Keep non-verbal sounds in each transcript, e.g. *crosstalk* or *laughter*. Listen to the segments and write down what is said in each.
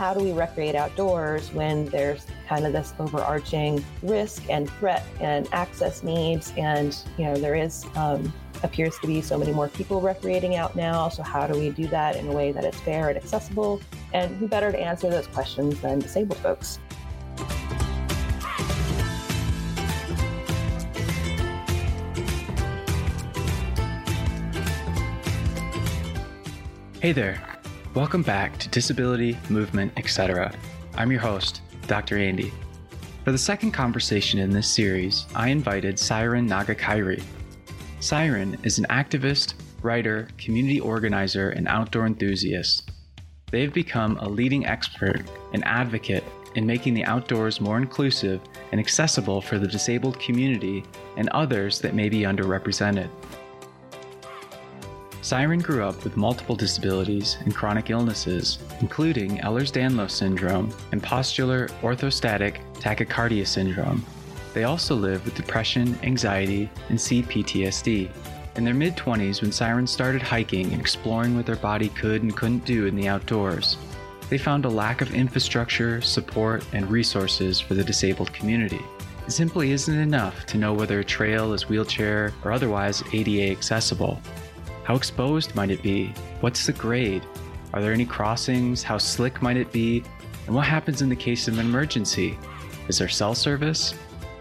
how do we recreate outdoors when there's kind of this overarching risk and threat and access needs? And you know there is um, appears to be so many more people recreating out now. So how do we do that in a way that it's fair and accessible? And who better to answer those questions than disabled folks? Hey there. Welcome back to Disability, Movement, etc. I'm your host, Dr. Andy. For the second conversation in this series, I invited Syren Nagakyrie. Syren is an activist, writer, community organizer, and outdoor enthusiast. They've become a leading expert and advocate in making the outdoors more inclusive and accessible for the disabled community and others that may be underrepresented. Syren grew up with multiple disabilities and chronic illnesses, including Ehlers-Danlos syndrome and postural orthostatic tachycardia syndrome. They also live with depression, anxiety, and CPTSD. In their mid 20s, when Syren started hiking and exploring what their body could and couldn't do in the outdoors, they found a lack of infrastructure, support, and resources for the disabled community. It simply isn't enough to know whether a trail is wheelchair or otherwise ADA accessible. How exposed might it be? What's the grade? Are there any crossings? How slick might it be? And what happens in the case of an emergency? Is there cell service?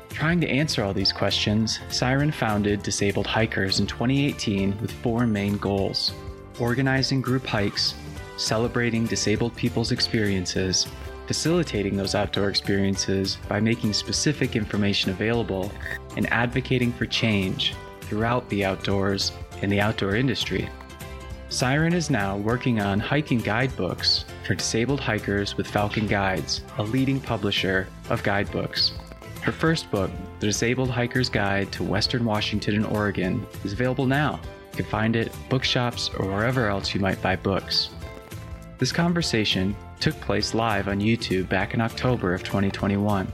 Trying to answer all these questions, Syren founded Disabled Hikers in 2018 with four main goals organizing group hikes, celebrating disabled people's experiences, facilitating those outdoor experiences by making specific information available, and advocating for change throughout the outdoors in the outdoor industry. Syren is now working on hiking guidebooks for disabled hikers with Falcon Guides, a leading publisher of guidebooks. Her first book, The Disabled Hiker's Guide to Western Washington and Oregon, is available now. You can find it at bookshops or wherever else you might buy books. This conversation took place live on YouTube back in October of 2021.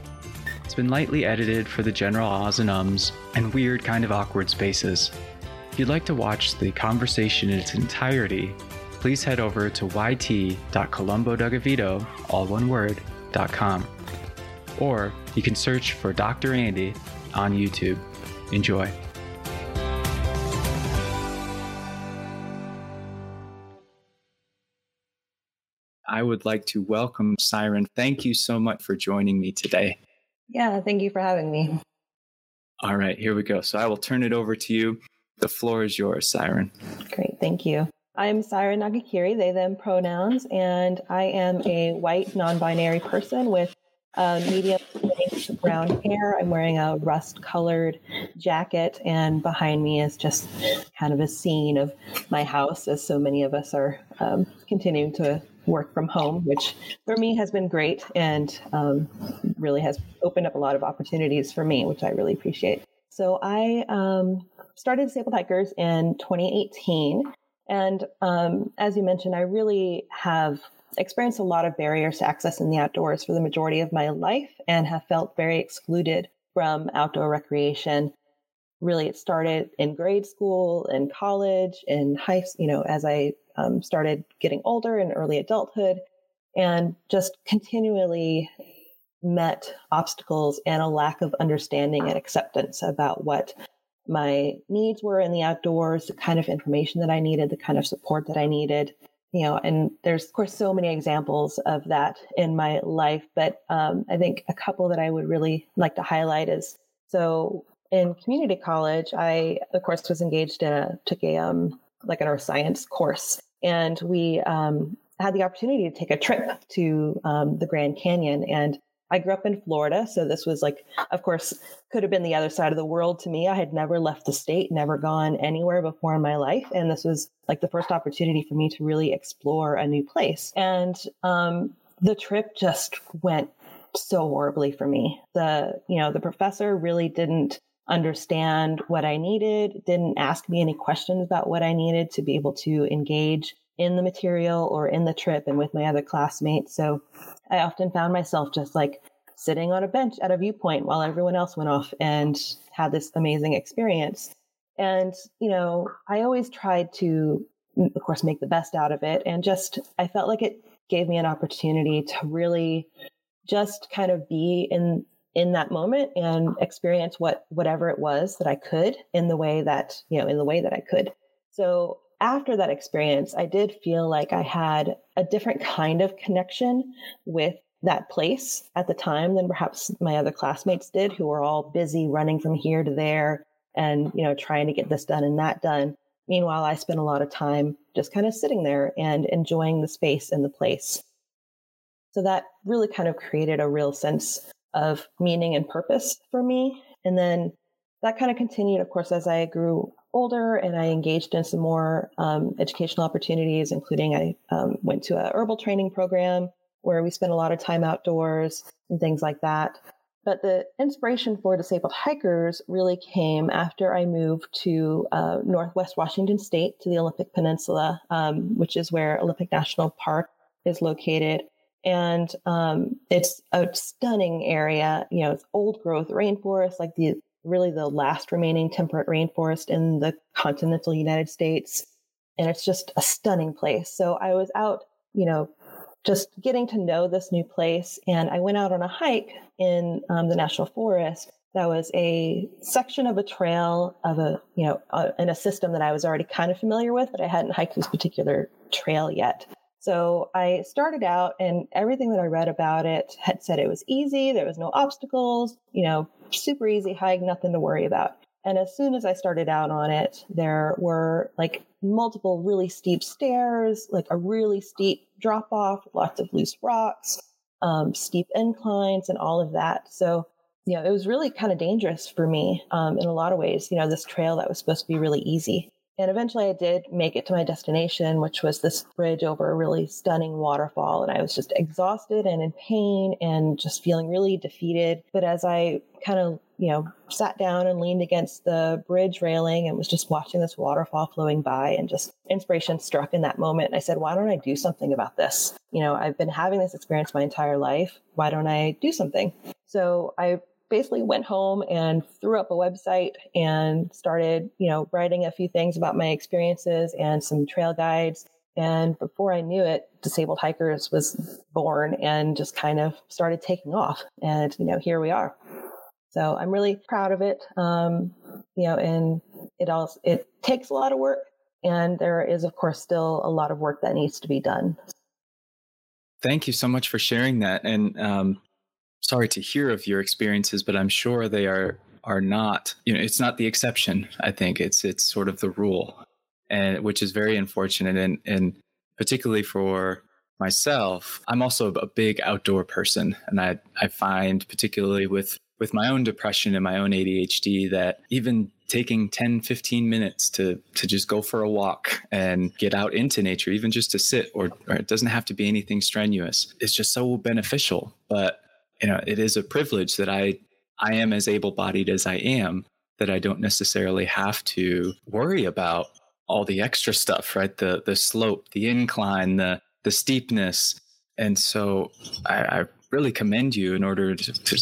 It's been lightly edited for the general ahs and ums and weird kind of awkward spaces. If you'd like to watch the conversation in its entirety, please head over to yt.colombodugavito, all one word, .com. Or you can search for Dr. Andy on YouTube. Enjoy. I would like to welcome Syren. Thank you so much for joining me today. Yeah, thank you for having me. All right, here we go. So I will turn it over to you the floor is yours, Syren. Great, thank you. I'm Syren Nagakyrie, they, them pronouns, and I am a white non binary person with uh, medium brown hair. I'm wearing a rust colored jacket, and behind me is just kind of a scene of my house, as so many of us are um, continuing to work from home, which for me has been great and um, really has opened up a lot of opportunities for me, which I really appreciate. So I um, started Disabled Hikers in 2018. And um, as you mentioned, I really have experienced a lot of barriers to access in the outdoors for the majority of my life and have felt very excluded from outdoor recreation. Really, it started in grade school, in college, in high, school, you know, as I um, started getting older in early adulthood, and just continually met obstacles and a lack of understanding and acceptance about what my needs were in the outdoors, the kind of information that I needed, the kind of support that I needed. You know, and there's of course so many examples of that in my life, but um, I think a couple that I would really like to highlight is so in community college, I of course was engaged in a took a um, like an earth science course, and we um, had the opportunity to take a trip to um, the Grand Canyon and I grew up in Florida, so this was like, of course, could have been the other side of the world to me. I had never left the state, never gone anywhere before in my life, and this was like the first opportunity for me to really explore a new place. And um, the trip just went so horribly for me. The you know the professor really didn't understand what I needed, didn't ask me any questions about what I needed to be able to engage in the material or in the trip and with my other classmates. So I often found myself just like sitting on a bench at a viewpoint while everyone else went off and had this amazing experience. And, you know, I always tried to, of course, make the best out of it. And just, I felt like it gave me an opportunity to really just kind of be in in that moment and experience what whatever it was that I could in the way that you know in the way that I could. So after that experience, I did feel like I had a different kind of connection with that place at the time than perhaps my other classmates did, who were all busy running from here to there and you know trying to get this done and that done. Meanwhile, I spent a lot of time just kind of sitting there and enjoying the space and the place. So that really kind of created a real sense of meaning and purpose for me. And then that kind of continued, of course, as I grew older and I engaged in some more um, educational opportunities, including I um, went to a herbal training program where we spent a lot of time outdoors and things like that. But the inspiration for disabled hikers really came after I moved to uh, Northwest Washington State to the Olympic Peninsula, um, which is where Olympic National Park is located and um, it's a stunning area. You know, it's old growth rainforest, like the really the last remaining temperate rainforest in the continental United States, and it's just a stunning place. So I was out, you know, just getting to know this new place, and I went out on a hike in um, the national forest. That was a section of a trail of a, you know, uh, in a system that I was already kind of familiar with, but I hadn't hiked this particular trail yet. So I started out, and everything that I read about it had said it was easy. There was no obstacles, you know, super easy hike, nothing to worry about. And as soon as I started out on it, there were like multiple really steep stairs, like a really steep drop off, lots of loose rocks, um, steep inclines, and all of that. So, you know, it was really kind of dangerous for me um, in a lot of ways. You know, this trail that was supposed to be really easy. And eventually I did make it to my destination, which was this bridge over a really stunning waterfall. And I was just exhausted and in pain and just feeling really defeated. But as I kind of, you know, sat down and leaned against the bridge railing and was just watching this waterfall flowing by and just inspiration struck in that moment. I said, why don't I do something about this? You know, I've been having this experience my entire life. Why don't I do something? So I basically went home and threw up a website and started, you know, writing a few things about my experiences and some trail guides. And before I knew it, Disabled Hikers was born and just kind of started taking off. And, you know, here we are. So I'm really proud of it. Um, you know, and it also, it takes a lot of work. And there is, of course, still a lot of work that needs to be done. Thank you so much for sharing that. And um, sorry to hear of your experiences, but I'm sure they are are not. You know, it's not the exception. I think it's it's sort of the rule, and which is very unfortunate, and and particularly for myself, I'm also a big outdoor person, and I I find particularly with with my own depression and my own ADHD that even taking 10 15 minutes to to just go for a walk and get out into nature even just to sit or, or it doesn't have to be anything strenuous is just so beneficial but you know, it is a privilege that I I am as able-bodied as I am that I don't necessarily have to worry about all the extra stuff, right? The the slope, the incline, the the steepness. And so I, I really commend you in order to, to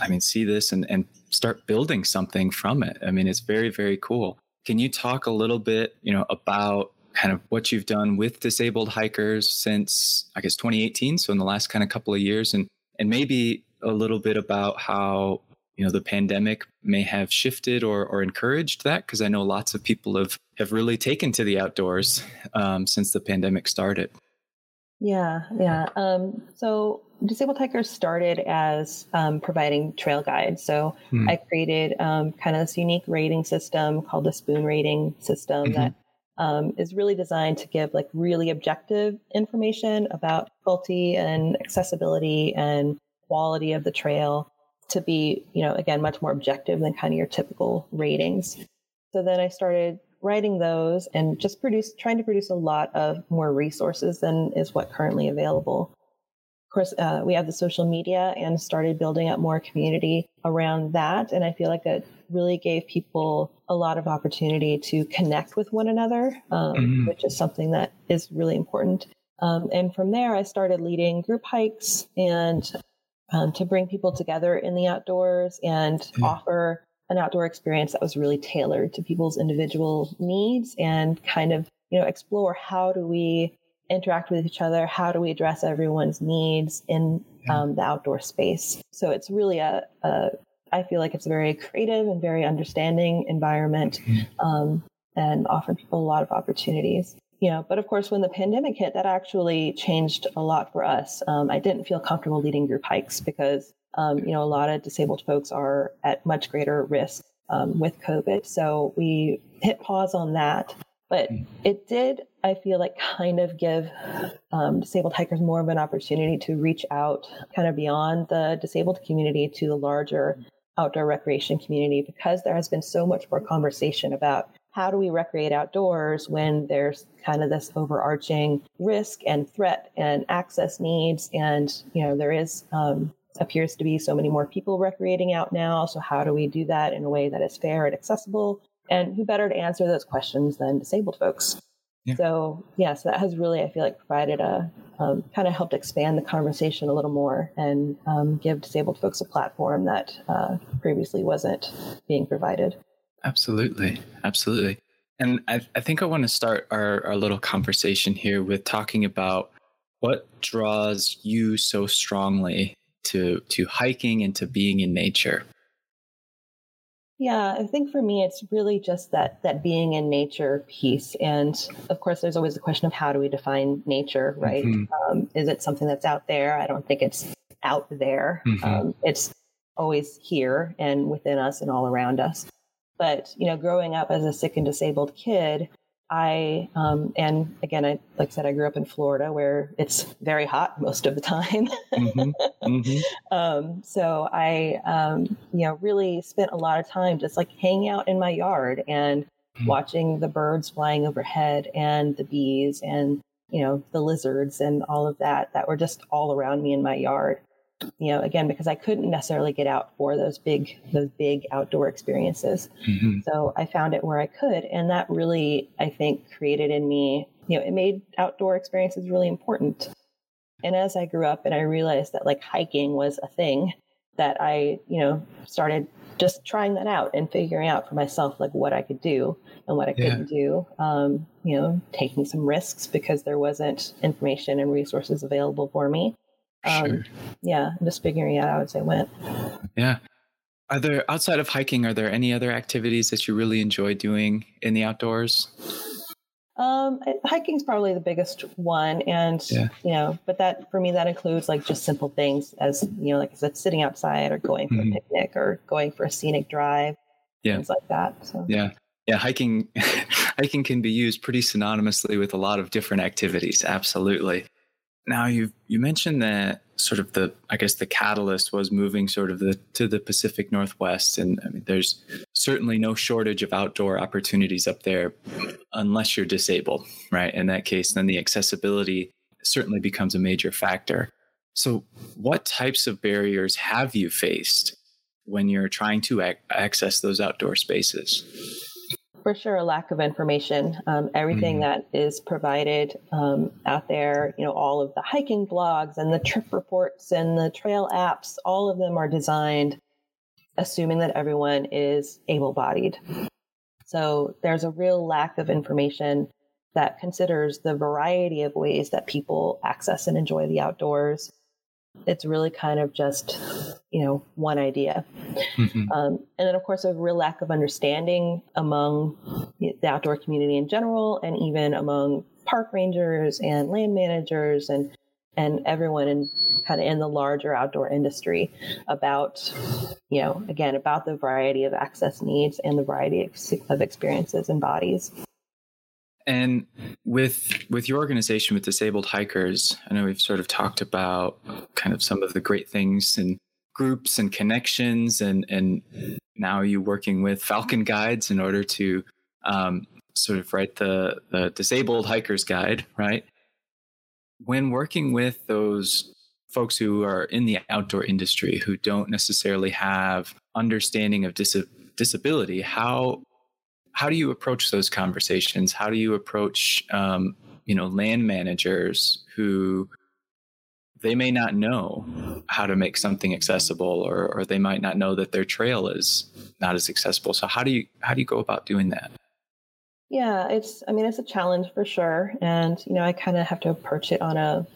I mean, see this and, and start building something from it. I mean, it's very, very cool. Can you talk a little bit, you know, about kind of what you've done with disabled hikers since I guess 2018, so in the last kind of couple of years, and and maybe a little bit about how you know the pandemic may have shifted or, or encouraged that because i know lots of people have have really taken to the outdoors um, since the pandemic started yeah yeah um, so disabled hikers started as um, providing trail guides so mm. i created um, kind of this unique rating system called the spoon rating system mm-hmm. that um, is really designed to give like really objective information about difficulty and accessibility and quality of the trail to be, you know, again, much more objective than kind of your typical ratings. So then I started writing those and just produce, trying to produce a lot of more resources than is what currently available. Of course, uh, we have the social media and started building up more community around that. And I feel like it really gave people a lot of opportunity to connect with one another, um, mm-hmm. which is something that is really important. Um, and from there, I started leading group hikes and um, to bring people together in the outdoors and mm-hmm. offer an outdoor experience that was really tailored to people's individual needs and kind of you know explore how do we interact with each other? How do we address everyone's needs in um, the outdoor space? So it's really a, a, I feel like it's a very creative and very understanding environment mm-hmm. um, and offering people a lot of opportunities. You know, but of course, when the pandemic hit, that actually changed a lot for us. Um, I didn't feel comfortable leading group hikes because, um, you know, a lot of disabled folks are at much greater risk um, with COVID. So we hit pause on that. But mm. it did, I feel like, kind of give um, disabled hikers more of an opportunity to reach out kind of beyond the disabled community to the larger outdoor recreation community because there has been so much more conversation about how do we recreate outdoors when there's kind of this overarching risk and threat and access needs and you know there is um, appears to be so many more people recreating out now so how do we do that in a way that is fair and accessible and who better to answer those questions than disabled folks? Yeah. So, yes, yeah, so that has really, I feel like, provided a um, kind of helped expand the conversation a little more and um, give disabled folks a platform that uh, previously wasn't being provided. Absolutely. Absolutely. And I, I think I want to start our, our little conversation here with talking about what draws you so strongly to to hiking and to being in nature. Yeah, I think for me, it's really just that that being in nature piece, and of course, there's always the question of how do we define nature, right? Mm-hmm. Um, is it something that's out there? I don't think it's out there. Mm-hmm. Um, it's always here and within us and all around us. But you know, growing up as a sick and disabled kid, I um, and again, I like I said, I grew up in Florida where it's very hot most of the time. mm-hmm. Mm-hmm. *laughs* Um, so I, um, you know, really spent a lot of time just like hanging out in my yard and mm-hmm. watching the birds flying overhead and the bees and you know the lizards and all of that that were just all around me in my yard you know again because i couldn't necessarily get out for those big those big outdoor experiences. Mm-hmm. so i found it where i could and that really i think created in me you know it made outdoor experiences really important. And as i grew up and i realized that like hiking was a thing that i you know started just trying that out and figuring out for myself like what i could do and what i couldn't do um, you know taking some risks because there wasn't information and resources available for me um, sure. Yeah, just figuring out how it went. Yeah. Are there outside of hiking? Are there any other activities that you really enjoy doing in the outdoors? Um, hiking's probably the biggest one, and yeah. you know, but that for me that includes like just simple things as you know, like I said, sitting outside or going for mm-hmm. a picnic or going for a scenic drive, yeah. things like that. So. Yeah, yeah, hiking *laughs* hiking can be used pretty synonymously with a lot of different activities. Absolutely. Now you you mentioned that sort of the I guess the catalyst was moving sort of the to the Pacific Northwest, and I mean there's certainly no shortage of outdoor opportunities up there, unless you're disabled, right? In that case, then the accessibility certainly becomes a major factor. So, what types of barriers have you faced when you're trying to ac- access those outdoor spaces? For sure a lack of information. Um, everything mm-hmm. that is provided um, out there, you know, all of the hiking blogs and the trip reports and the trail apps, all of them are designed assuming that everyone is able bodied. So there's a real lack of information that considers the variety of ways that people access and enjoy the outdoors it's really kind of just you know one idea mm-hmm. um, and then of course a real lack of understanding among the outdoor community in general and even among park rangers and land managers and and everyone in kind of in the larger outdoor industry about you know again about the variety of access needs and the variety of experiences and bodies and with with your organization with disabled hikers, I know we've sort of talked about kind of some of the great things and groups and connections, and and now you working with Falcon Guides in order to um, sort of write the the disabled hikers guide, right? When working with those folks who are in the outdoor industry who don't necessarily have understanding of dis- disability, how how do you approach those conversations? How do you approach, um, you know, land managers who they may not know how to make something accessible, or, or they might not know that their trail is not as accessible. So how do you how do you go about doing that? Yeah, it's, I mean, it's a challenge for sure. And, you know, I kind of have to approach it on a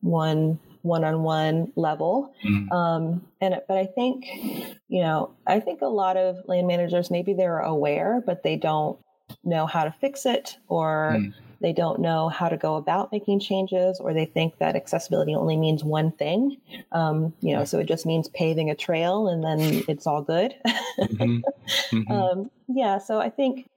one, one on one level. Mm-hmm. Um, and, but I think, you know, I think a lot of land managers, maybe they're aware, but they don't know how to fix it or, mm they don't know how to go about making changes, or they think that accessibility only means one thing. Um, you know, so it just means paving a trail and then it's all good. mm-hmm. Mm-hmm. *laughs* Um, yeah, so I think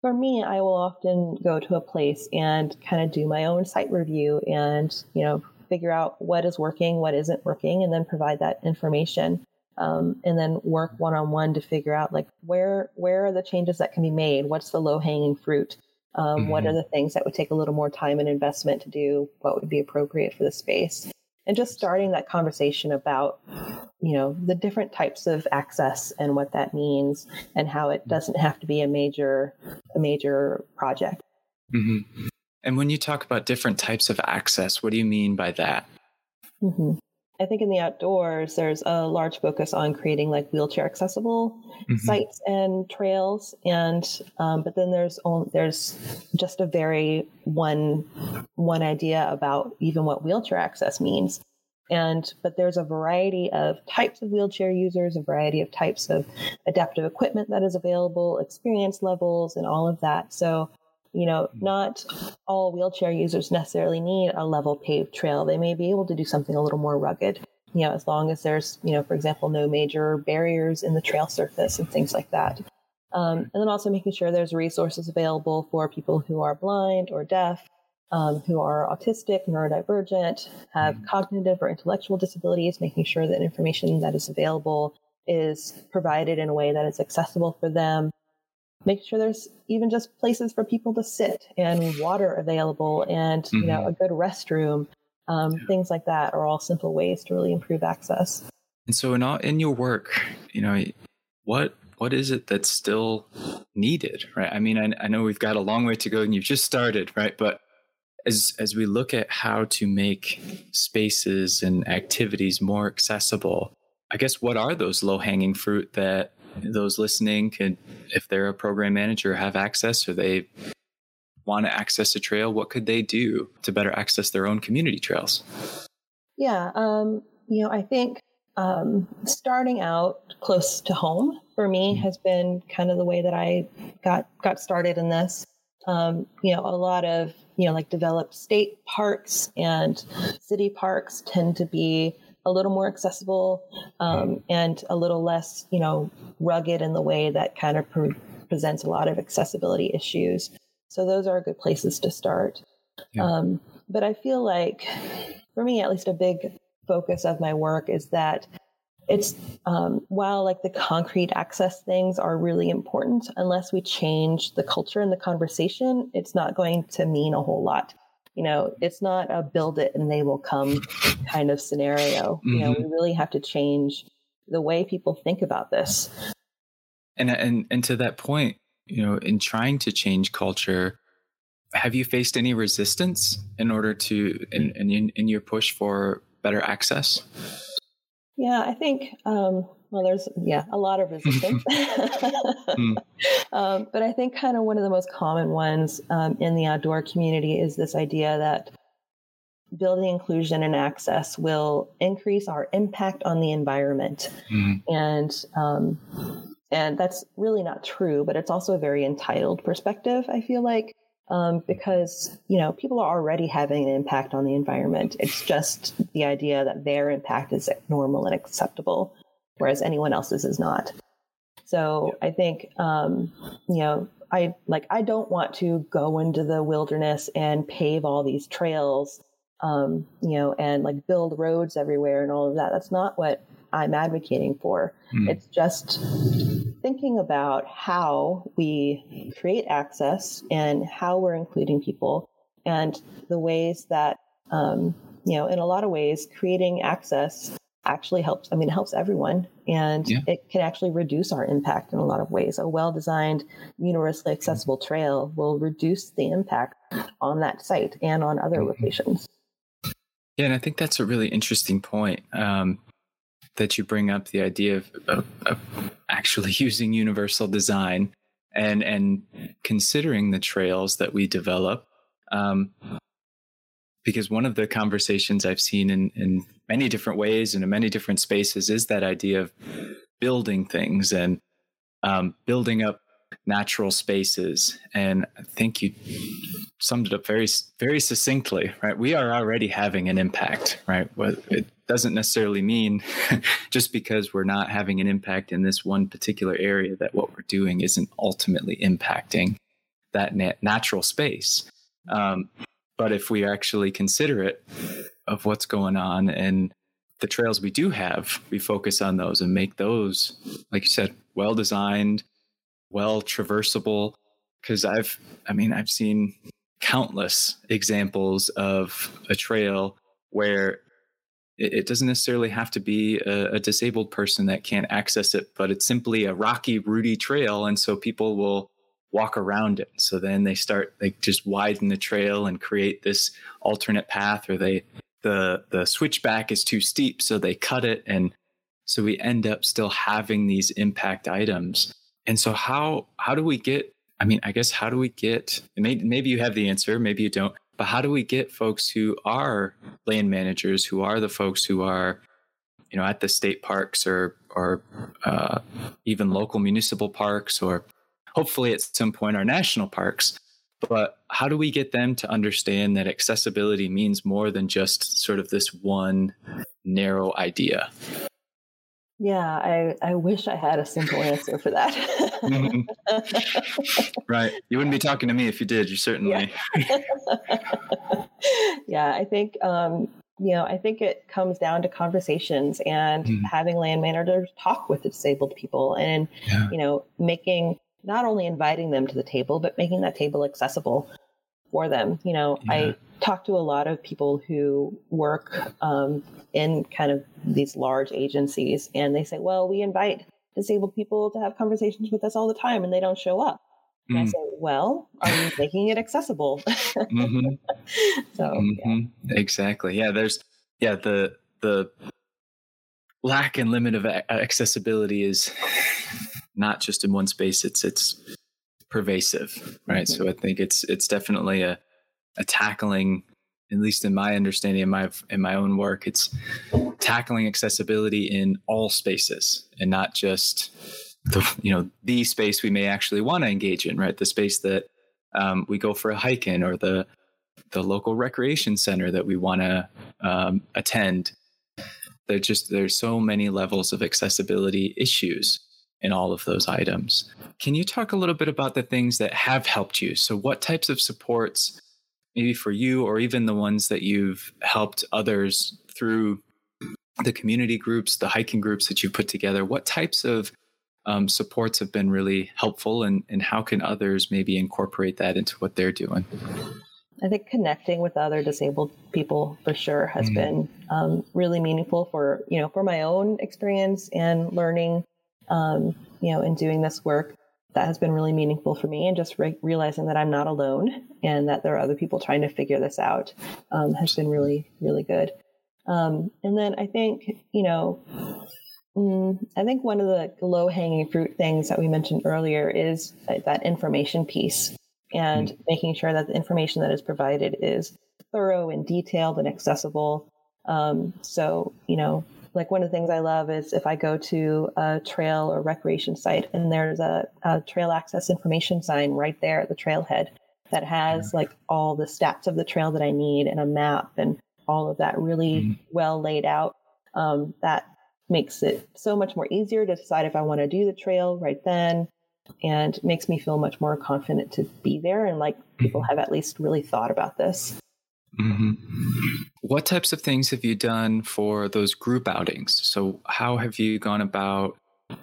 for me, I will often go to a place and kind of do my own site review and, you know, figure out what is working, what isn't working, and then provide that information. Um, and then work one on one to figure out like where where are the changes that can be made what's the low hanging fruit um, mm-hmm. What are mm-hmm. the things that would take a little more time and investment to do? What would be appropriate for the space? And just starting that conversation about, you know, the different types of access and what that means, and how it doesn't have to be a major, a major project. Mm-hmm. And when you talk about different types of access, what do you mean by that? Mm-hmm. I think in the outdoors, there's a large focus on creating like wheelchair accessible mm-hmm. sites and trails, and um, but then there's only, there's just a very one one idea about even what wheelchair access means, and but there's a variety of types of wheelchair users, a variety of types of adaptive equipment that is available, experience levels, and all of that. So you know, not all wheelchair users necessarily need a level paved trail. They may be able to do something a little more rugged, you know, as long as there's, you know, for example, no major barriers in the trail surface and things like that. Um, and then also making sure there's resources available for people who are blind or deaf, um, who are autistic, neurodivergent, have mm-hmm. cognitive or intellectual disabilities, making sure that information that is available is provided in a way that is accessible for them make sure there's even just places for people to sit and water available and mm-hmm. you know mm-hmm. a good restroom um, yeah. things like that are all simple ways to really improve access and so in all, in your work you know what what is it that's still needed right i mean I, I know we've got a long way to go and you've just started right but as as we look at how to make spaces and activities more accessible i guess what are those low hanging fruit that those listening could, if they're a program manager, have access or they want to access a trail, what could they do to better access their own community trails? Yeah, um, you know, I think um, starting out close to home for me mm-hmm. has been kind of the way that I got got started in this. Um, you know, a lot of you know, like developed state parks and city parks tend to be a little more accessible um, and a little less, you know, rugged in the way that kind of pre- presents a lot of accessibility issues. So those are good places to start. Yeah. Um, but I feel like, for me, at least, a big focus of my work is that it's um, while like the concrete access things are really important, unless we change the culture and the conversation, it's not going to mean a whole lot you know, it's not a build it and they will come kind of scenario. Mm-hmm. You know, we mm-hmm. really have to change the way people think about this. And and and to that point, you know, in trying to change culture, have you faced any resistance in order to in in, in your push for better access? Yeah, I think um, well, there's yeah a lot of resistance, mm. *laughs* um, but I think kind of one of the most common ones um, in the outdoor community is this idea that building inclusion and access will increase our impact on the environment, mm. and um, and that's really not true. But it's also a very entitled perspective. I feel like. Um, because you know people are already having an impact on the environment. It's just the idea that their impact is normal and acceptable whereas anyone else's is not. So I think, um, you know, I like, I don't want to go into the wilderness and pave all these trails, um, you know, and like build roads everywhere and all of that. That's not what I'm advocating for. Mm. It's just thinking about how we create access and how we're including people and the ways that, um, you know, in a lot of ways, creating access actually helps. I mean, it helps everyone and yeah. it can actually reduce our impact in a lot of ways. A well designed, universally accessible trail will reduce the impact on that site and on other mm-hmm. locations. Yeah, and I think that's a really interesting point um, that you bring up the idea of, of, of actually *laughs* using universal design and and considering the trails that we develop. Um, because one of the conversations I've seen in, in many different ways and in many different spaces is that idea of building things and um, building up natural spaces. And I think you summed it up very, very succinctly, right? We are already having an impact, right? Doesn't necessarily mean *laughs* just because we're not having an impact in this one particular area that what we're doing isn't ultimately impacting that natural space. Um, but if we actually consider it of what's going on and the trails we do have, we focus on those and make those, like you said, well designed, well traversable. Because I've, I mean, I've seen countless examples of a trail where it, it doesn't necessarily have to be a, a disabled person that can't access it, but it's simply a rocky, rooty trail. And so people will walk around it. So then they start, they just widen the trail and create this alternate path, or they the the switchback is too steep, so they cut it, and so we end up still having these impact items. And so how how do we get? I mean, I guess how do we get? Maybe, maybe you have the answer, maybe you don't. But how do we get folks who are land managers, who are the folks who are, you know, at the state parks or or uh, even local municipal parks, or hopefully at some point our national parks, but how do we get them to understand that accessibility means more than just sort of this one narrow idea? Yeah, I, I wish I had a simple answer for that. mm-hmm. *laughs* Right. You wouldn't be talking to me if you did. You certainly. Yeah, *laughs* yeah I think, um, you know, I think it comes down to conversations and mm. having land managers talk with disabled people and, yeah. you know, making not only inviting them to the table, but making that table accessible for them. You know, yeah. I talk to a lot of people who work um, in kind of these large agencies, and they say, well, we invite disabled people to have conversations with us all the time, and they don't show up. And mm. I say, well, are you making it accessible? mm-hmm. *laughs* So, mm-hmm. yeah. exactly. Yeah, there's, yeah, the, the, lack and limit of accessibility is *laughs* not just in one space it's it's pervasive right mm-hmm. so i think it's it's definitely a, a tackling at least in my understanding in my in my own work it's tackling accessibility in all spaces and not just the you know the space we may actually want to engage in right the space that um, we go for a hike in or the the local recreation center that we want to um, attend there just there's so many levels of accessibility issues in all of those items. Can you talk a little bit about the things that have helped you? So, what types of supports, maybe for you, or even the ones that you've helped others through the community groups, the hiking groups that you put together, what types of um, supports have been really helpful, and, and how can others maybe incorporate that into what they're doing? I think connecting with other disabled people for sure has mm-hmm. been um, really meaningful for you know for my own experience and learning um, you know, in doing this work, that has been really meaningful for me. And just re- realizing that I'm not alone and that there are other people trying to figure this out um, has been really, really good. Um, and then I think, you know, mm, I think one of the low hanging fruit things that we mentioned earlier is that information piece and mm-hmm. making sure that the information that is provided is thorough and detailed and accessible. Um, so, you know, like one of the things I love is if I go to a trail or recreation site and there's a, a trail access information sign right there at the trailhead that has like all the stats of the trail that I need and a map and all of that really mm-hmm. well laid out. Um, that makes it so much more easier to decide if I want to do the trail right then and makes me feel much more confident to be there and like people mm-hmm. have at least really thought about this. Mm-hmm. What types of things have you done for those group outings? So, how have you gone about?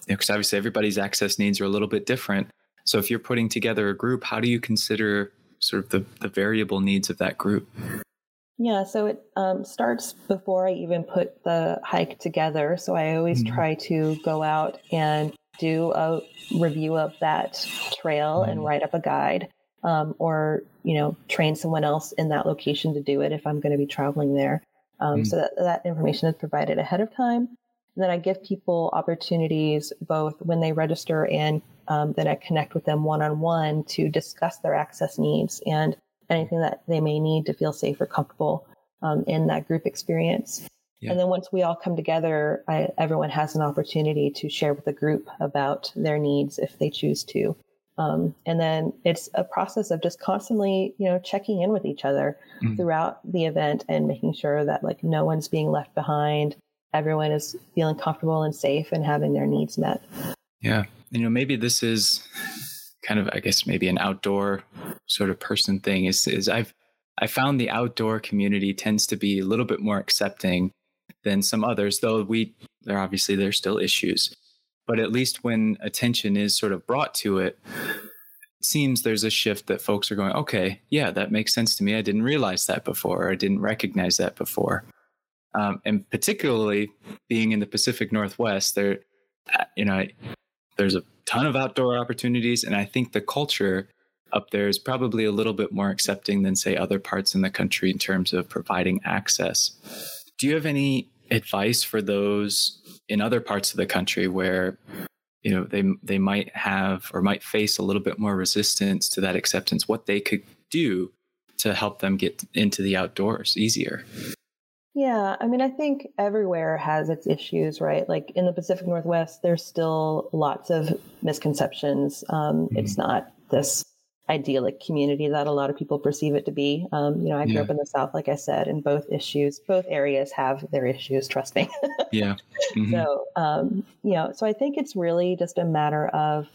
Because you know, obviously, everybody's access needs are a little bit different. So, if you're putting together a group, how do you consider sort of the, the variable needs of that group? Yeah, so it um, starts before I even put the hike together. So I always mm-hmm. try to go out and do a review of that trail mm-hmm. and write up a guide um, or you know train someone else in that location to do it if i'm going to be traveling there um, mm. so that, that information is provided ahead of time and then i give people opportunities both when they register and um, then I connect with them one on one to discuss their access needs and anything that they may need to feel safe or comfortable um, in that group experience. Yeah. And then once we all come together, I, everyone has an opportunity to share with the group about their needs if they choose to. Um, and then it's a process of just constantly, you know, checking in with each other mm. throughout the event and making sure that like no one's being left behind. Everyone is feeling comfortable and safe and having their needs met. Yeah. You know, maybe this is kind of, I guess, maybe an outdoor sort of person thing is, is I've, I found the outdoor community tends to be a little bit more accepting than some others, though we, there obviously, there's still issues but at least when attention is sort of brought to it, it seems there's a shift that folks are going, okay, yeah, that makes sense to me. I didn't realize that before, or I didn't recognize that before. Um, and particularly being in the Pacific Northwest, there, uh, you know, there's a ton of outdoor opportunities, and I think the culture up there is probably a little bit more accepting than say other parts in the country in terms of providing access. Do you have any advice for those in other parts of the country where you know they they might have or might face a little bit more resistance to that acceptance what they could do to help them get into the outdoors easier. Yeah i mean i think everywhere has its issues right? Like in the pacific northwest there's still lots of misconceptions. Um, mm-hmm. it's not this idyllic community that a lot of people perceive it to be. Um, you know, I grew yeah. up in the South, like I said, and both issues, both areas have their issues, trust me. *laughs* yeah. Mm-hmm. So, um, you know, so I think it's really just a matter of,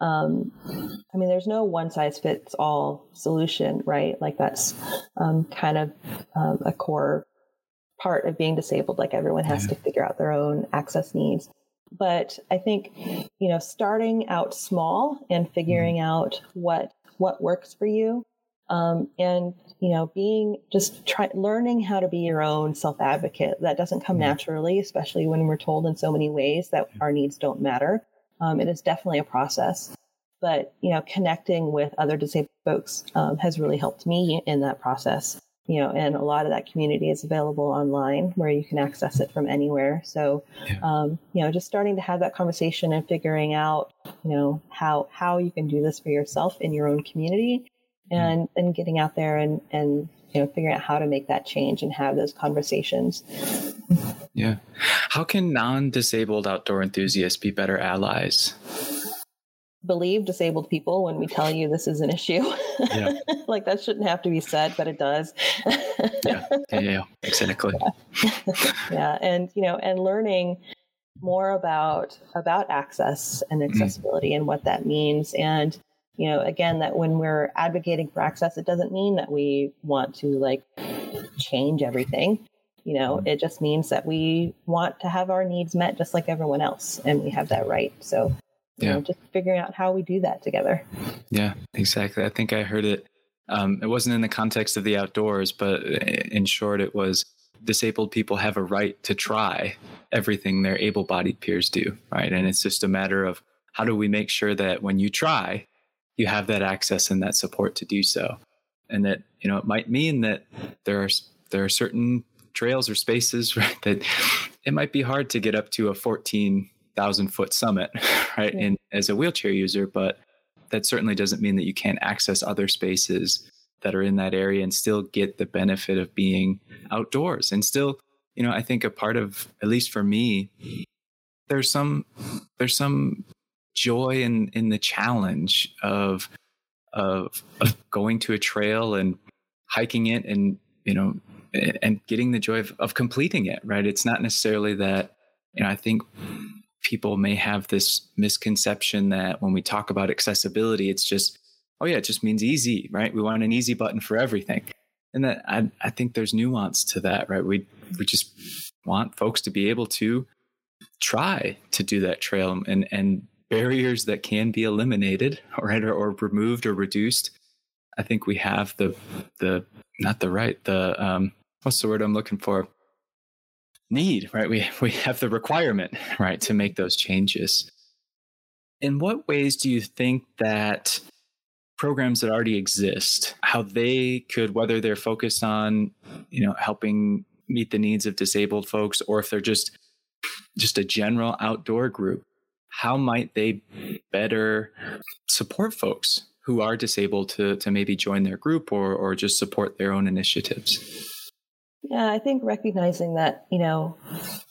um, I mean, there's no one size fits all solution, right? Like that's um, kind of um, a core part of being disabled. Like everyone has yeah. to figure out their own access needs but I think you know starting out small and figuring mm-hmm. out what what works for you. Um, and you know being just try learning how to be your own self advocate that doesn't come mm-hmm. naturally especially when we're told in so many ways that our needs don't matter. Um, it is definitely a process. But you know connecting with other disabled folks um, has really helped me in that process you know, and a lot of that community is available online where you can access it from anywhere. So, yeah. um, you know, just starting to have that conversation and figuring out, you know, how how you can do this for yourself in your own community, mm-hmm. and mm. and getting out there and and you know figuring out how to make that change and have those conversations. Yeah, how can non-disabled outdoor enthusiasts be better allies? Believe disabled people when we tell you this is an issue. Yeah. *laughs* like that shouldn't have to be said, but it does. yeah. yeah, yeah, exactly. *laughs* Yeah. yeah, and you know, and learning more about about access and mm-hmm. accessibility mm. and what that means, and you know, again, that when we're advocating for access, it doesn't mean that we want to like change everything. You know, mm. it just means that we want to have our needs met just like everyone else, and we have that right. So yeah. Know, just figuring out how we do that together. Yeah, exactly. I think I heard it. Um, it wasn't in the context of the outdoors, but in short, it was disabled people have a right to try everything their able bodied peers do, right? And it's just a matter of how do we make sure that when you try, you have that access and that support to do so. And that, you know, it might mean that there are there are certain trails or spaces *laughs* right, that it might be hard to get up to a 14 thousand foot summit, *laughs* right? Yeah. as a wheelchair user, but that certainly doesn't mean that you can't access other spaces that are in that area and still get the benefit of being outdoors and still, you know, I think a part of, at least for me, there's some, there's some joy in, in the challenge of, of, of going to a trail and hiking it and, you know, and getting the joy of, of completing it, right? It's not necessarily that, you know, I think people may have this misconception that when we talk about accessibility, it's just, oh yeah, it just means easy, right? We want an easy button for everything. And that I, I think there's nuance to that, right? We we just want folks to be able to try to do that trail and and barriers that can be eliminated, *laughs* right, or, or removed or reduced. I think we have the the not the right the um what's the word I'm looking for need, right? We, we have the requirement, *laughs* right, to make those changes. In what ways do you think that programs that already exist, how they could, whether they're focused on, you know, helping meet the needs of disabled folks, or if they're just just a general outdoor group, how might they better support folks who are disabled to to maybe join their group or or just support their own initiatives? Yeah, I think recognizing that, you know,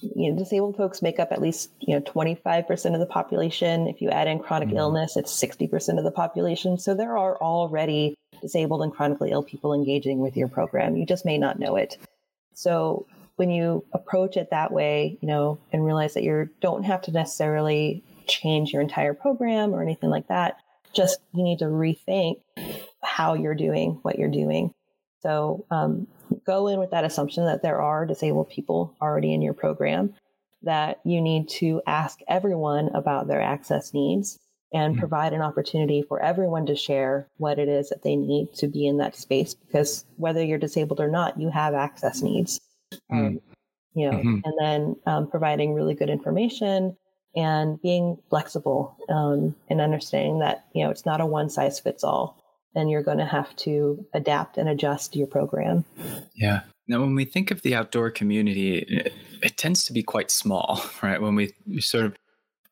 you know, disabled folks make up at least, you know, 25% of the population. If you add in chronic mm-hmm. illness, it's 60% of the population. So there are already disabled and chronically ill people engaging with your program. You just may not know it. So when you approach it that way, you know, and realize that you don't have to necessarily change your entire program or anything like that, just you need to rethink how you're doing what you're doing. So um, go in with that assumption that there are disabled people already in your program, that you need to ask everyone about their access needs and mm-hmm. provide an opportunity for everyone to share what it is that they need to be in that space because whether you're disabled or not, you have access needs. Mm-hmm. You know, mm-hmm. and then um, providing really good information and being flexible um, and understanding that you know it's not a one size fits all and you're going to have to adapt and adjust your program. Yeah. Now, when we think of the outdoor community, it, it tends to be quite small, *laughs* right? When we, sort of,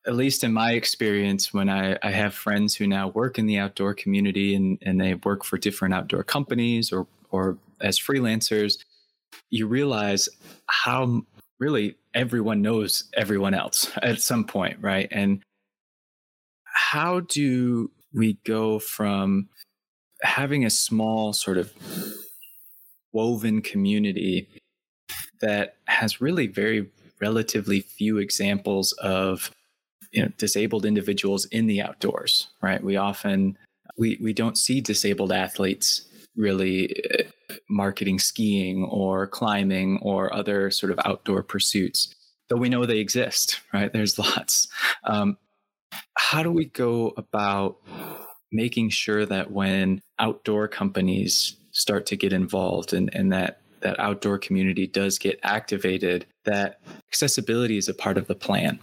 at least in my experience, when I, I have friends who now work in the outdoor community and, and they work for different outdoor companies or, or as freelancers, you realize how really everyone knows everyone else *laughs* at some point, right? And how do we go from having a small sort of woven community that has really very relatively few examples of you know disabled individuals in the outdoors right? We often we we don't see disabled athletes really uh, marketing skiing or climbing or other sort of outdoor pursuits though we know they exist right? There's lots. Um, how do we go about making sure that when outdoor companies start to get involved and, and that that outdoor community does get activated, that accessibility is a part of the plan,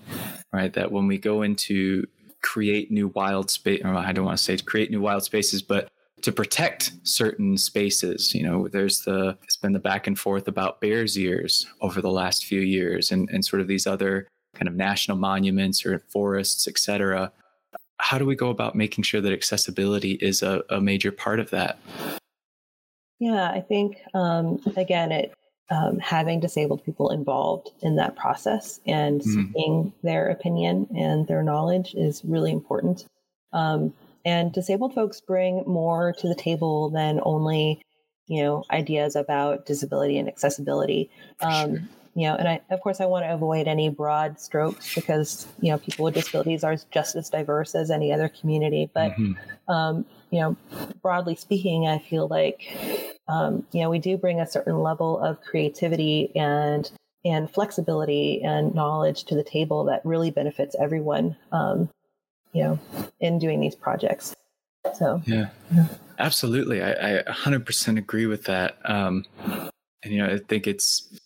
right? That when we go into create new wild space, or I don't want to say to create new wild spaces, but to protect certain spaces. You know, there's the it's been the back and forth about Bears Ears over the last few years, and and sort of these other kind of national monuments or forests, et cetera, how do we go about making sure that accessibility is a, a major part of that? Yeah, I think um, again, it um, having disabled people involved in that process and mm-hmm. seeking their opinion and their knowledge is really important. Um, and disabled folks bring more to the table than only, you know, ideas about disability and accessibility. Um, sure you know, and I, of course, I want to avoid any broad strokes because, you know, people with disabilities are just as diverse as any other community. But, mm-hmm. um, you know, broadly speaking, I feel like, um, you know, we do bring a certain level of creativity and and flexibility and knowledge to the table that really benefits everyone, um, you know, in doing these projects. So, yeah, yeah. absolutely. I, I 100% agree with that. Um, and, you know, I think it's,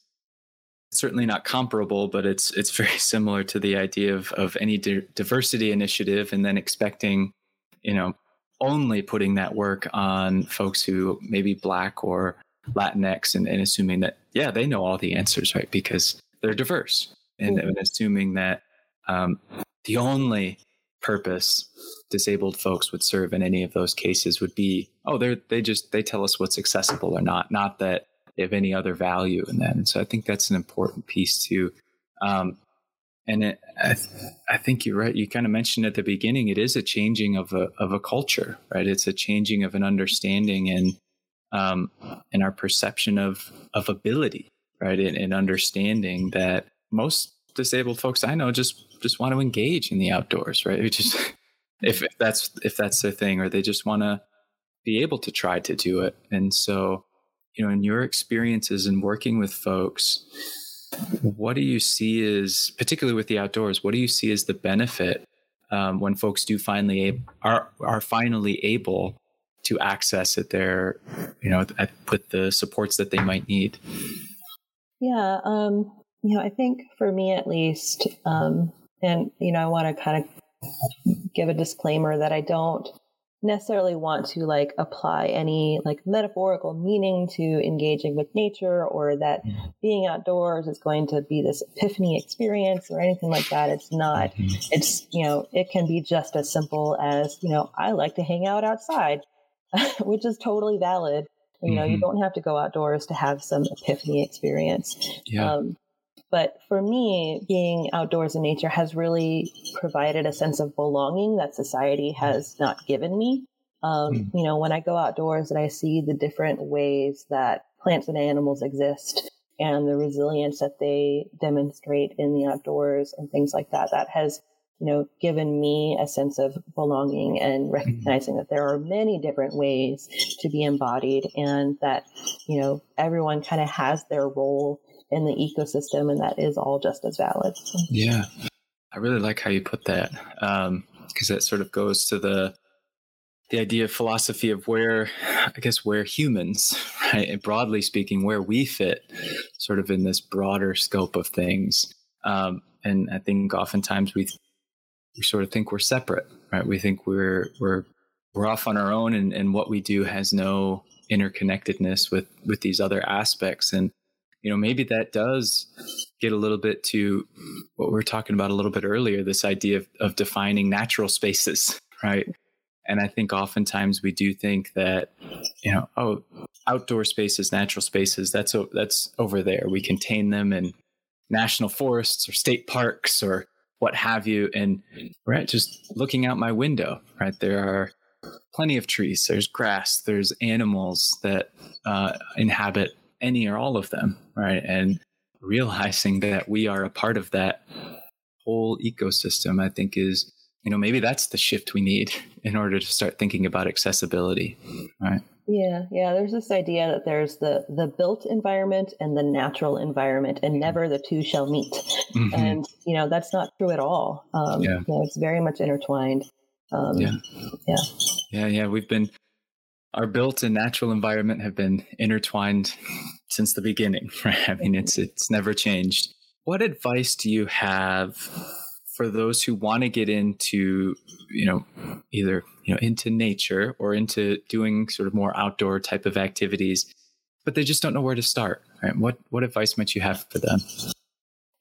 certainly not comparable, but it's it's very *laughs* similar to the idea of of any di- diversity initiative, and then expecting, you know, only putting that work on folks who may be black or Latinx, and, and assuming that yeah they know all the answers, right? Because they're diverse, and, mm-hmm. and assuming that um, the only purpose disabled folks would serve in any of those cases would be oh they're they just they tell us what's accessible or not not that have any other value in that. And so I think that's an important piece too. Um, and it, I, th- I think you're right. You kind of mentioned at the beginning, it is a changing of a, of a culture, right? It's a changing of an understanding and, um, and our perception of, of ability, right? And, and understanding that most disabled folks I know just, just want to engage in the outdoors, right? just, *laughs* if, if that's, if that's their thing, or they just want to be able to try to do it. And so, you know, in your experiences in working with folks, what do you see as, particularly with the outdoors, what do you see as the benefit um, when folks do finally are are finally able to access it there, you know, at, with the supports that they might need? Yeah, um, you know, I think for me at least, um, and you know, I want to kind of give a disclaimer that I don't necessarily want to like apply any like metaphorical meaning to engaging with nature or that mm-hmm. being outdoors is going to be this epiphany experience or anything like that. It's not. Mm-hmm. It's, you know, it can be just as simple as, you know, I like to hang out outside, *laughs* which is totally valid. You know, mm-hmm. you don't have to go outdoors to have some epiphany experience. Yeah. Um, but for me, being outdoors in nature has really provided a sense of belonging that society has not given me. Um, mm. You know, when I go outdoors and I see the different ways that plants and animals exist and the resilience that they demonstrate in the outdoors and things like that, that has, you know, given me a sense of belonging and hmm. recognizing mm. that there are many different ways to be embodied and that, you know, everyone kind of has their role in the ecosystem, and that is all just as valid. Yeah, I really like how you put that because um, that sort of goes to the the idea of philosophy of where I guess where humans, *laughs* right, and broadly speaking, where we fit, sort of in this broader scope of things. Um, and I think oftentimes we we sort of think we're separate, right? We think we're we're we're off on our own, and, and what we do has no interconnectedness with with these other aspects. And you know, maybe that does get a little bit to what we are talking about a little bit earlier this idea of, of defining natural spaces, *laughs* right? And I think oftentimes we do think that, you know, oh, outdoor spaces, natural spaces, that's, that's over there. We contain them in national forests or state parks or what have you. And right, just looking out my window, right, there are plenty of trees, there's grass, there's animals that uh, inhabit any or all of them, right? And realizing that we are a part of that whole ecosystem, I think is, you know, maybe that's the shift we need *laughs* in order to start thinking about accessibility, right? Yeah, yeah. There's this idea that there's the the built environment and the natural environment, and never the two shall meet. Mm-hmm. And you know that's not true at all. Um, yeah, you know, it's very much intertwined. Um, yeah, yeah, yeah, yeah. We've been our built and natural environment have been intertwined since the beginning, *laughs* right? I mean, it's it's never changed. What advice do you have for those who want to get into, you know, either you know into nature or into doing sort of more outdoor type of activities, but they just don't know where to start? Right? What what advice might you have for them?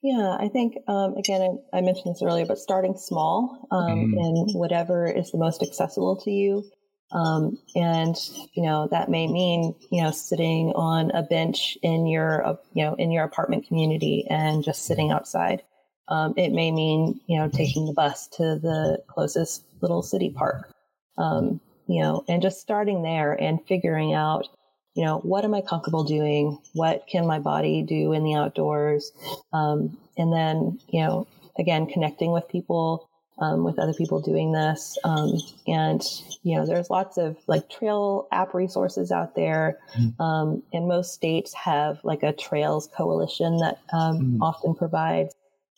Yeah, I think um, again, I, I, mentioned this earlier, but starting small um, mm. in whatever is the most accessible to you. Um, and you know that may mean you know sitting on a bench in your uh, you know in your apartment community and just sitting outside. Um, it may mean you know taking the bus to the closest little city park. Um, you know, and just starting there and figuring out you know what am I comfortable doing? What can my body do in the outdoors? Um, and then you know again connecting with people um, with other people doing this. Um, and, you know, there's lots of like trail app resources out there. Mm. Um, and most states have like a trails coalition that mm. often provides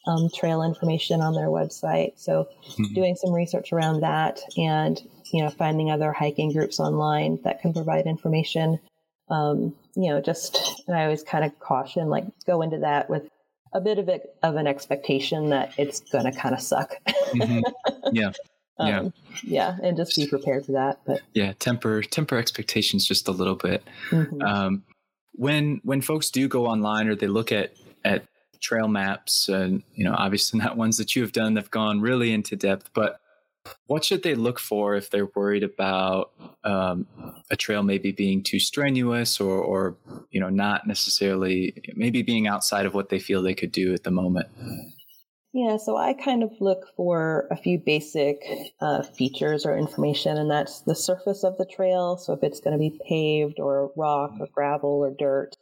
um, trail information on their website. So mm. doing some research around that and, you know, finding other hiking groups online that can provide information. Um, you know, just, I always kind of caution, like go into that with a bit of it of an expectation that it's going to kind of suck. mm-hmm. *laughs* Yeah. Um, yeah. Yeah. And just be prepared for that. But yeah, temper, temper expectations just a little bit. Mm-hmm. Um, when, when folks do go online or they look at, at trail maps and, you know, obviously *laughs* not ones that you have done that have gone really into depth, but what should they look for if they're worried about um, a trail maybe being too strenuous or, or, you know, not necessarily maybe being outside of what they feel they could do at the moment? Yeah, so I kind of look for a few basic uh, features or information, and that's the surface of the trail. So if it's going to be paved or rock or gravel or dirt,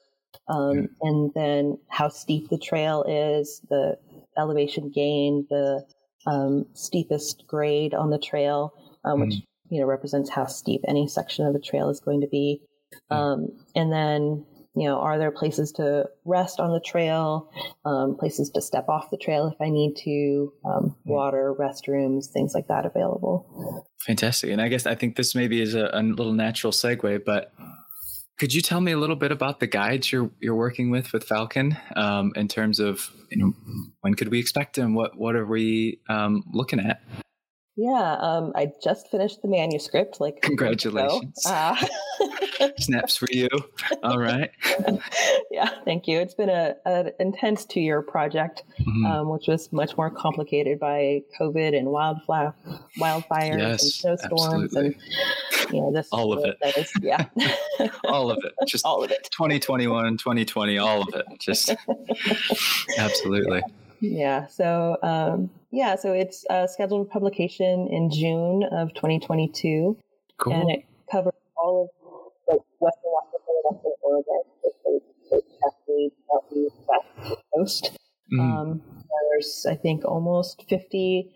um, and then how steep the trail is, the elevation gain, the um, steepest grade on the trail, um, which mm. you know represents how steep any section of the trail is going to be. Mm. Um, and then you know, are there places to rest on the trail, um, places to step off the trail if I need to, um, mm. water, restrooms, things like that available. Fantastic. And I guess I think this maybe is a, a little natural segue, but could you tell me a little bit about the guides you're you're working with with Falcon um, in terms of you know when could we expect them? What what are we um, looking at? Yeah, um, I just finished the manuscript. Like congratulations, uh, *laughs* snaps for you. All right. *laughs* yeah, thank you. It's been a an intense two year project, mm-hmm. um, which was much more complicated by COVID and wildfire wildfires yes, and snowstorms absolutely. and you know this all of it. That is, yeah, *laughs* all of it. Just all of it. 2021, 2020, all of it. Just absolutely. Yeah. So, um, yeah, so it's uh, scheduled publication in June of 2022. Cool. And it covers all of like Western Washington, Western Oregon, Southeast, West Coast. Mm. Um, there's, I think, almost 50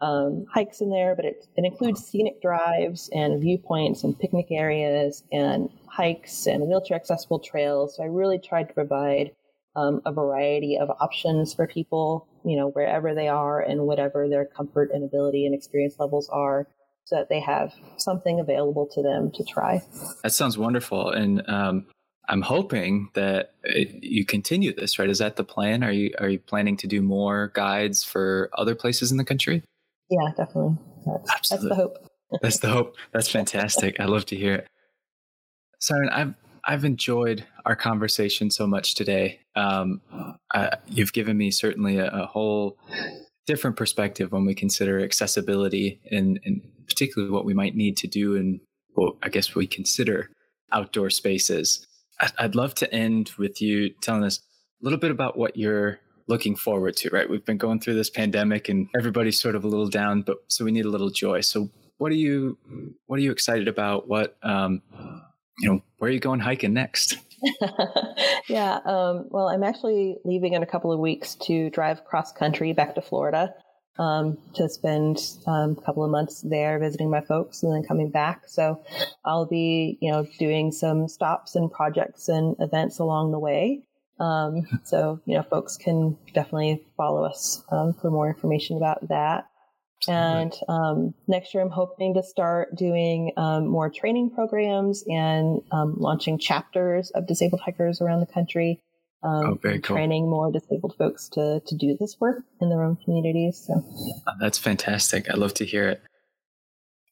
um, hikes in there, but it, it includes scenic drives and viewpoints and picnic areas and hikes and wheelchair accessible trails. So I really tried to provide um, a variety of options for people, you know, wherever they are and whatever their comfort and ability and experience levels are, so that they have something available to them to try. That sounds wonderful. And um, I'm hoping that it, you continue this, right? Is that the plan? Are you are you planning to do more guides for other places in the country? Yeah, definitely. That's, Absolutely. that's the hope. that's the hope. That's fantastic. I love to hear it. Syren, I've I've enjoyed our conversation so much today. Um, uh, you've given me certainly a, a, whole different perspective when we consider accessibility and, and particularly what we might need to do and what I guess we consider outdoor spaces. I'd love to end with you telling us a little bit about what you're looking forward to, right? We've been going through this pandemic and everybody's sort of a little down, but so we need a little joy. So what are you what are you excited about? What um, you know, where are you going hiking next? *laughs* yeah. Um, well, I'm actually leaving in a couple of weeks to drive cross country back to Florida um, to spend um, a couple of months there visiting my folks and then coming back. So I'll be, you know, doing some stops and projects and events along the way. Um, *laughs* so, you know, folks can definitely follow us um, for more information about that. And um, next year, I'm hoping to start doing um, more training programs and um, launching chapters of disabled hikers around the country. Um, oh, very cool. Training more disabled folks to to do this work in their own communities. So uh, that's fantastic. I love to hear it.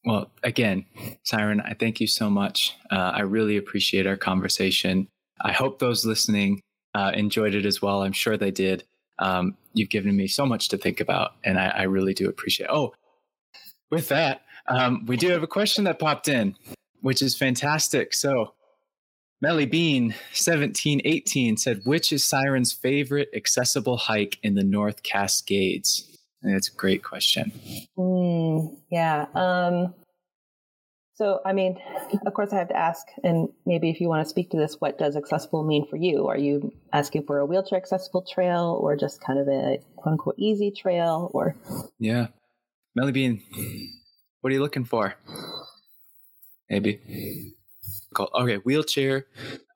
Well, again, Syren, I thank you so much. Uh, I really appreciate our conversation. I hope those listening uh, enjoyed it as well. I'm sure they did um, you've given me so much to think about, and I, I really do appreciate. It. Oh, with that, um, we do have a question that popped in, which is fantastic. So, Melly Bean seventeen eighteen said, "Which is Syren's favorite accessible hike in the North Cascades?" And that's a great question. Mm, yeah. Um, so, I mean, of course, I have to ask, and maybe if you want to speak to this, what does accessible mean for you? Are you asking for a wheelchair accessible trail or just kind of a quote unquote easy trail or? Yeah. Melly Bean, what are you looking for? Maybe. Okay, wheelchair,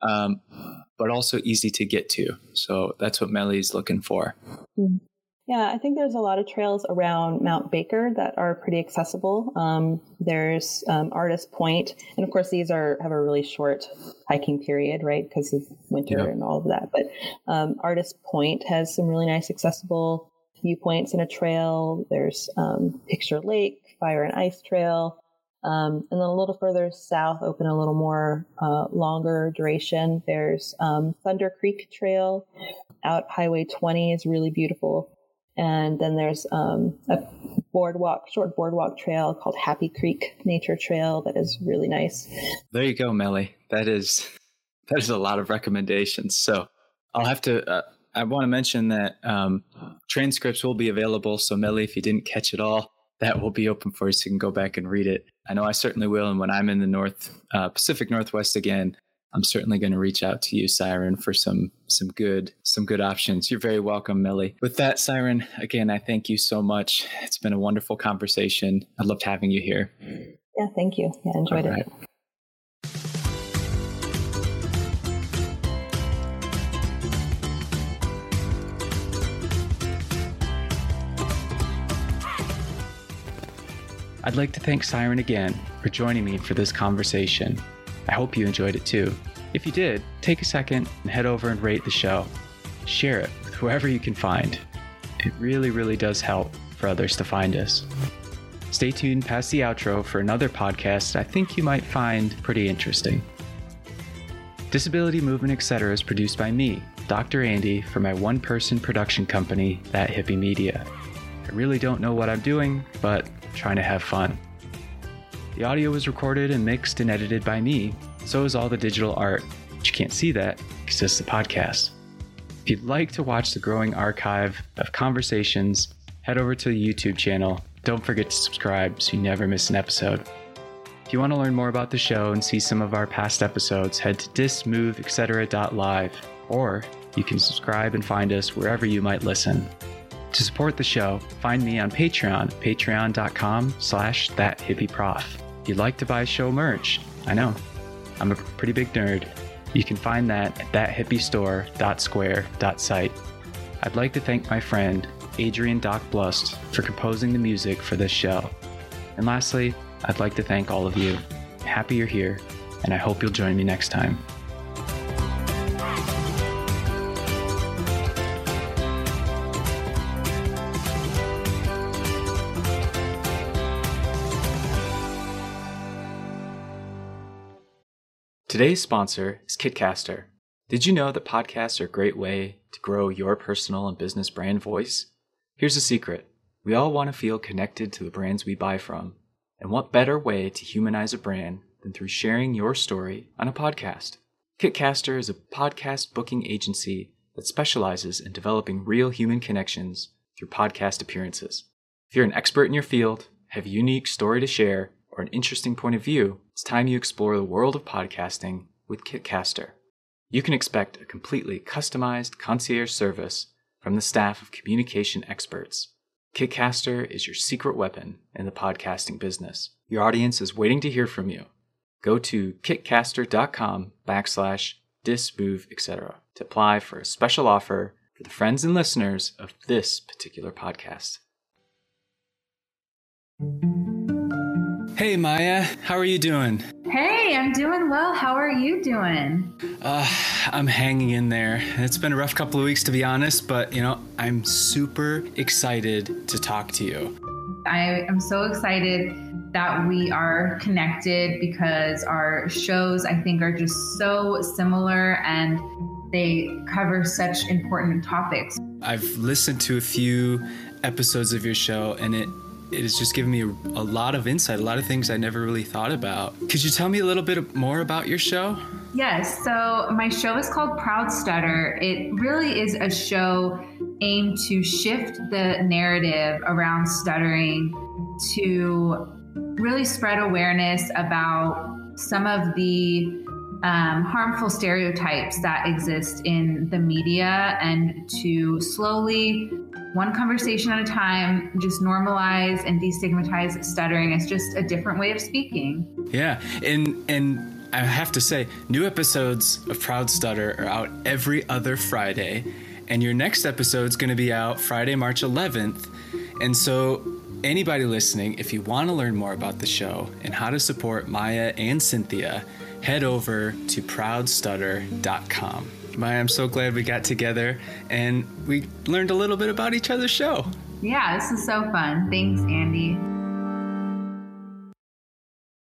um, but also easy to get to. So that's what Melly's looking for. Mm-hmm. Yeah, I think there's a lot of trails around Mount Baker that are pretty accessible. Um, there's um, Artist Point, and of course these are have a really short hiking period, right, because of winter yeah. and all of that. But um, Artist Point has some really nice accessible viewpoints and a trail. There's um, Picture Lake, Fire and Ice Trail, um, and then a little further south, open a little more uh, longer duration. There's um, Thunder Creek Trail out Highway 20 is really beautiful. And then there's um, a boardwalk, short boardwalk trail called Happy Creek Nature Trail that is really nice. There you go, Melly. That is that is a lot of recommendations. So I'll have to. Uh, I want to mention that um, transcripts will be available. So Melly, if you didn't catch it all, that will be open for you, so you can go back and read it. I know I certainly will. And when I'm in the North uh, Pacific Northwest again, I'm certainly going to reach out to you, Syren, for some some good some good options. You're very welcome, Millie. With that, Syren, again, I thank you so much. It's been a wonderful conversation. I loved having you here. Yeah, thank you. Yeah, enjoyed it. I'd like to thank Syren again for joining me for this conversation. I hope you enjoyed it too. If you did, take a second and head over and rate the show. Share it with whoever you can find. It really, really does help for others to find us. Stay tuned past the outro for another podcast I think you might find pretty interesting. Disability Movement Etc. is produced by me, Dr. Andy, for my one person production company, That Hippie Media. I really don't know what I'm doing, but I'm trying to have fun. The audio was recorded and mixed and edited by me, so is all the digital art, but you can't see that because it's a podcast. If you'd like to watch the growing archive of conversations, head over to the YouTube channel. Don't forget to subscribe so you never miss an episode. If you want to learn more about the show and see some of our past episodes, head to dismoveetc.live or you can subscribe and find us wherever you might listen. To support the show, find me on Patreon, patreon.com slash thathippieprof. You'd like to buy show merch, I know, I'm a pretty big nerd. You can find that at thathippiestore.square.site. I'd like to thank my friend, Adrian Doc Blust, for composing the music for this show. And lastly, I'd like to thank all of you. Happy you're here, and I hope you'll join me next time. Today's sponsor is Kitcaster. Did you know that podcasts are a great way to grow your personal and business brand voice? Here's a secret we all want to feel connected to the brands we buy from. And what better way to humanize a brand than through sharing your story on a podcast? Kitcaster is a podcast booking agency that specializes in developing real human connections through podcast appearances. If you're an expert in your field, have a unique story to share, or an interesting point of view, it's time you explore the world of podcasting with Kitcaster. You can expect a completely customized concierge service from the staff of communication experts Kitcaster is your secret weapon in the podcasting business. Your audience is waiting to hear from you. Go to kitcaster.com backslash dismove, etc. to apply for a special offer for the friends and listeners of this particular podcast. Hey Maya, how are you doing? Hey, I'm doing well. How are you doing? Uh, I'm hanging in there. It's been a rough couple of weeks to be honest, but you know, I'm super excited to talk to you. I am so excited that we are connected because our shows, I think, are just so similar and they cover such important topics. I've listened to a few episodes of your show and it it has just given me a, a, lot of insight, a lot of things I never really thought about. Could you tell me a little bit more about your show? Yes. So, my show is called Proud Stutter. It really is a show aimed to shift the narrative around stuttering to really spread awareness about some of the um, harmful stereotypes that exist in the media and to slowly one conversation at a time, just normalize and destigmatize stuttering as just a different way of speaking. Yeah, and and I have to say, new episodes of Proud Stutter are out every other Friday, and your next episode is going to be out Friday, March 11th. And so, anybody listening, if you want to learn more about the show and how to support Maya and Cynthia, head over to proudstutter.com. Maya, I'm so glad we got together and we learned a little bit about each other's show. Yeah, this is so fun. Thanks, Andy.